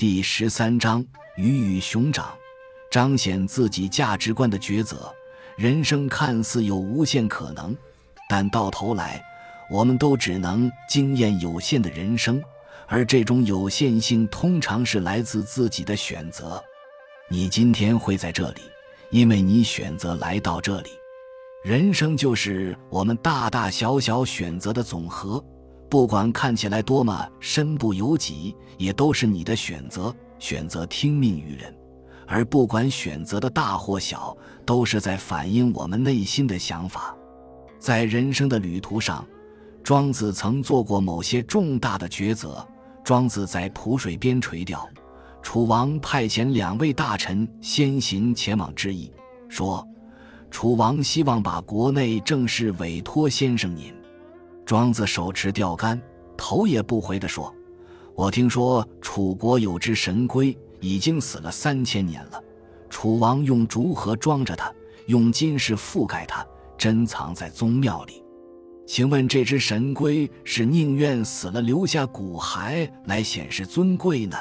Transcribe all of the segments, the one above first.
第十三章鱼与熊掌，彰显自己价值观的抉择。人生看似有无限可能，但到头来，我们都只能经验有限的人生，而这种有限性通常是来自自己的选择。你今天会在这里，因为你选择来到这里。人生就是我们大大小小选择的总和。不管看起来多么身不由己，也都是你的选择。选择听命于人，而不管选择的大或小，都是在反映我们内心的想法。在人生的旅途上，庄子曾做过某些重大的抉择。庄子在濮水边垂钓，楚王派遣两位大臣先行前往之意，说：“楚王希望把国内政事委托先生您。”庄子手持钓竿，头也不回地说：“我听说楚国有只神龟，已经死了三千年了。楚王用竹盒装着它，用金饰覆盖它，珍藏在宗庙里。请问这只神龟是宁愿死了留下骨骸来显示尊贵呢，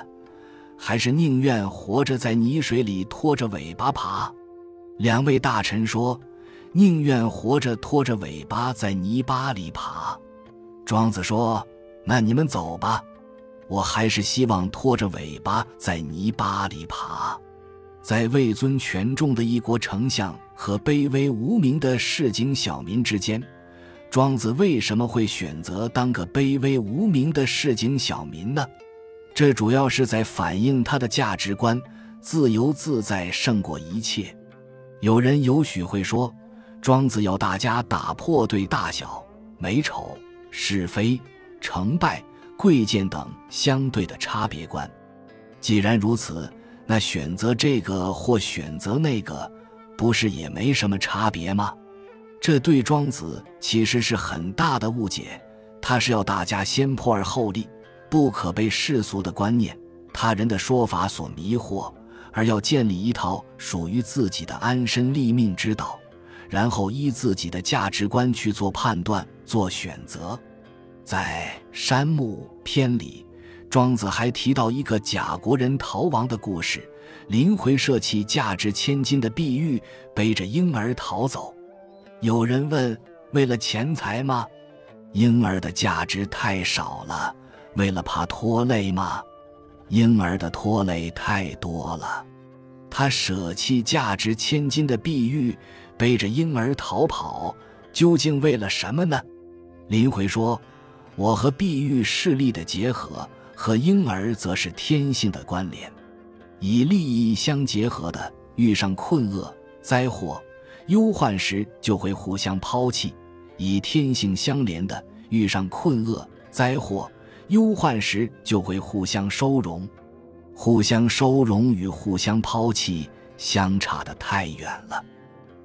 还是宁愿活着在泥水里拖着尾巴爬？”两位大臣说。宁愿活着拖着尾巴在泥巴里爬，庄子说：“那你们走吧，我还是希望拖着尾巴在泥巴里爬。”在位尊权重的一国丞相和卑微无名的市井小民之间，庄子为什么会选择当个卑微无名的市井小民呢？这主要是在反映他的价值观：自由自在胜过一切。有人有许会说。庄子要大家打破对大小、美丑、是非、成败、贵贱等相对的差别观。既然如此，那选择这个或选择那个，不是也没什么差别吗？这对庄子其实是很大的误解。他是要大家先破而后立，不可被世俗的观念、他人的说法所迷惑，而要建立一套属于自己的安身立命之道。然后依自己的价值观去做判断、做选择。在《山木》篇里，庄子还提到一个假国人逃亡的故事：临回舍弃价值千金的碧玉，背着婴儿逃走。有人问：为了钱财吗？婴儿的价值太少了，为了怕拖累吗？婴儿的拖累太多了，他舍弃价值千金的碧玉。背着婴儿逃跑，究竟为了什么呢？林回说：“我和碧玉势力的结合，和婴儿则是天性的关联。以利益相结合的，遇上困厄、灾祸、忧患时，就会互相抛弃；以天性相连的，遇上困厄、灾祸、忧患时，就会互相收容。互相收容与互相抛弃，相差的太远了。”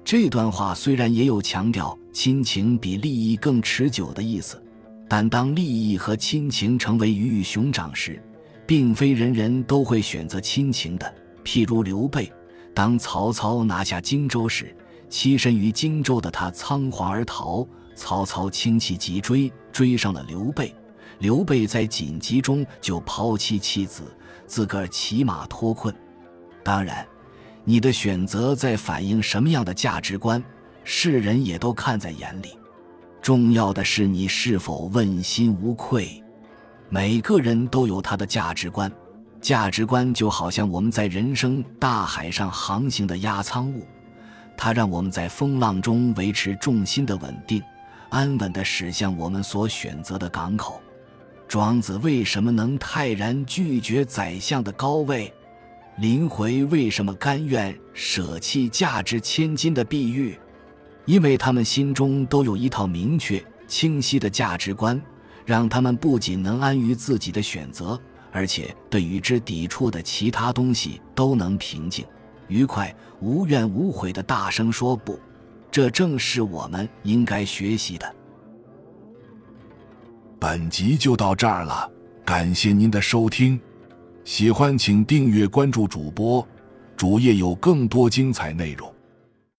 这段话虽然也有强调亲情比利益更持久的意思，但当利益和亲情成为鱼与熊掌时，并非人人都会选择亲情的。譬如刘备，当曹操拿下荆州时，栖身于荆州的他仓皇而逃，曹操轻骑急追，追上了刘备。刘备在紧急中就抛妻弃子，自个儿骑马脱困。当然。你的选择在反映什么样的价值观，世人也都看在眼里。重要的是你是否问心无愧。每个人都有他的价值观，价值观就好像我们在人生大海上航行的压舱物，它让我们在风浪中维持重心的稳定，安稳地驶向我们所选择的港口。庄子为什么能泰然拒绝宰相的高位？林回为什么甘愿舍弃价值千金的碧玉？因为他们心中都有一套明确、清晰的价值观，让他们不仅能安于自己的选择，而且对与之抵触的其他东西都能平静、愉快、无怨无悔的大声说不。这正是我们应该学习的。本集就到这儿了，感谢您的收听。喜欢请订阅关注主播，主页有更多精彩内容。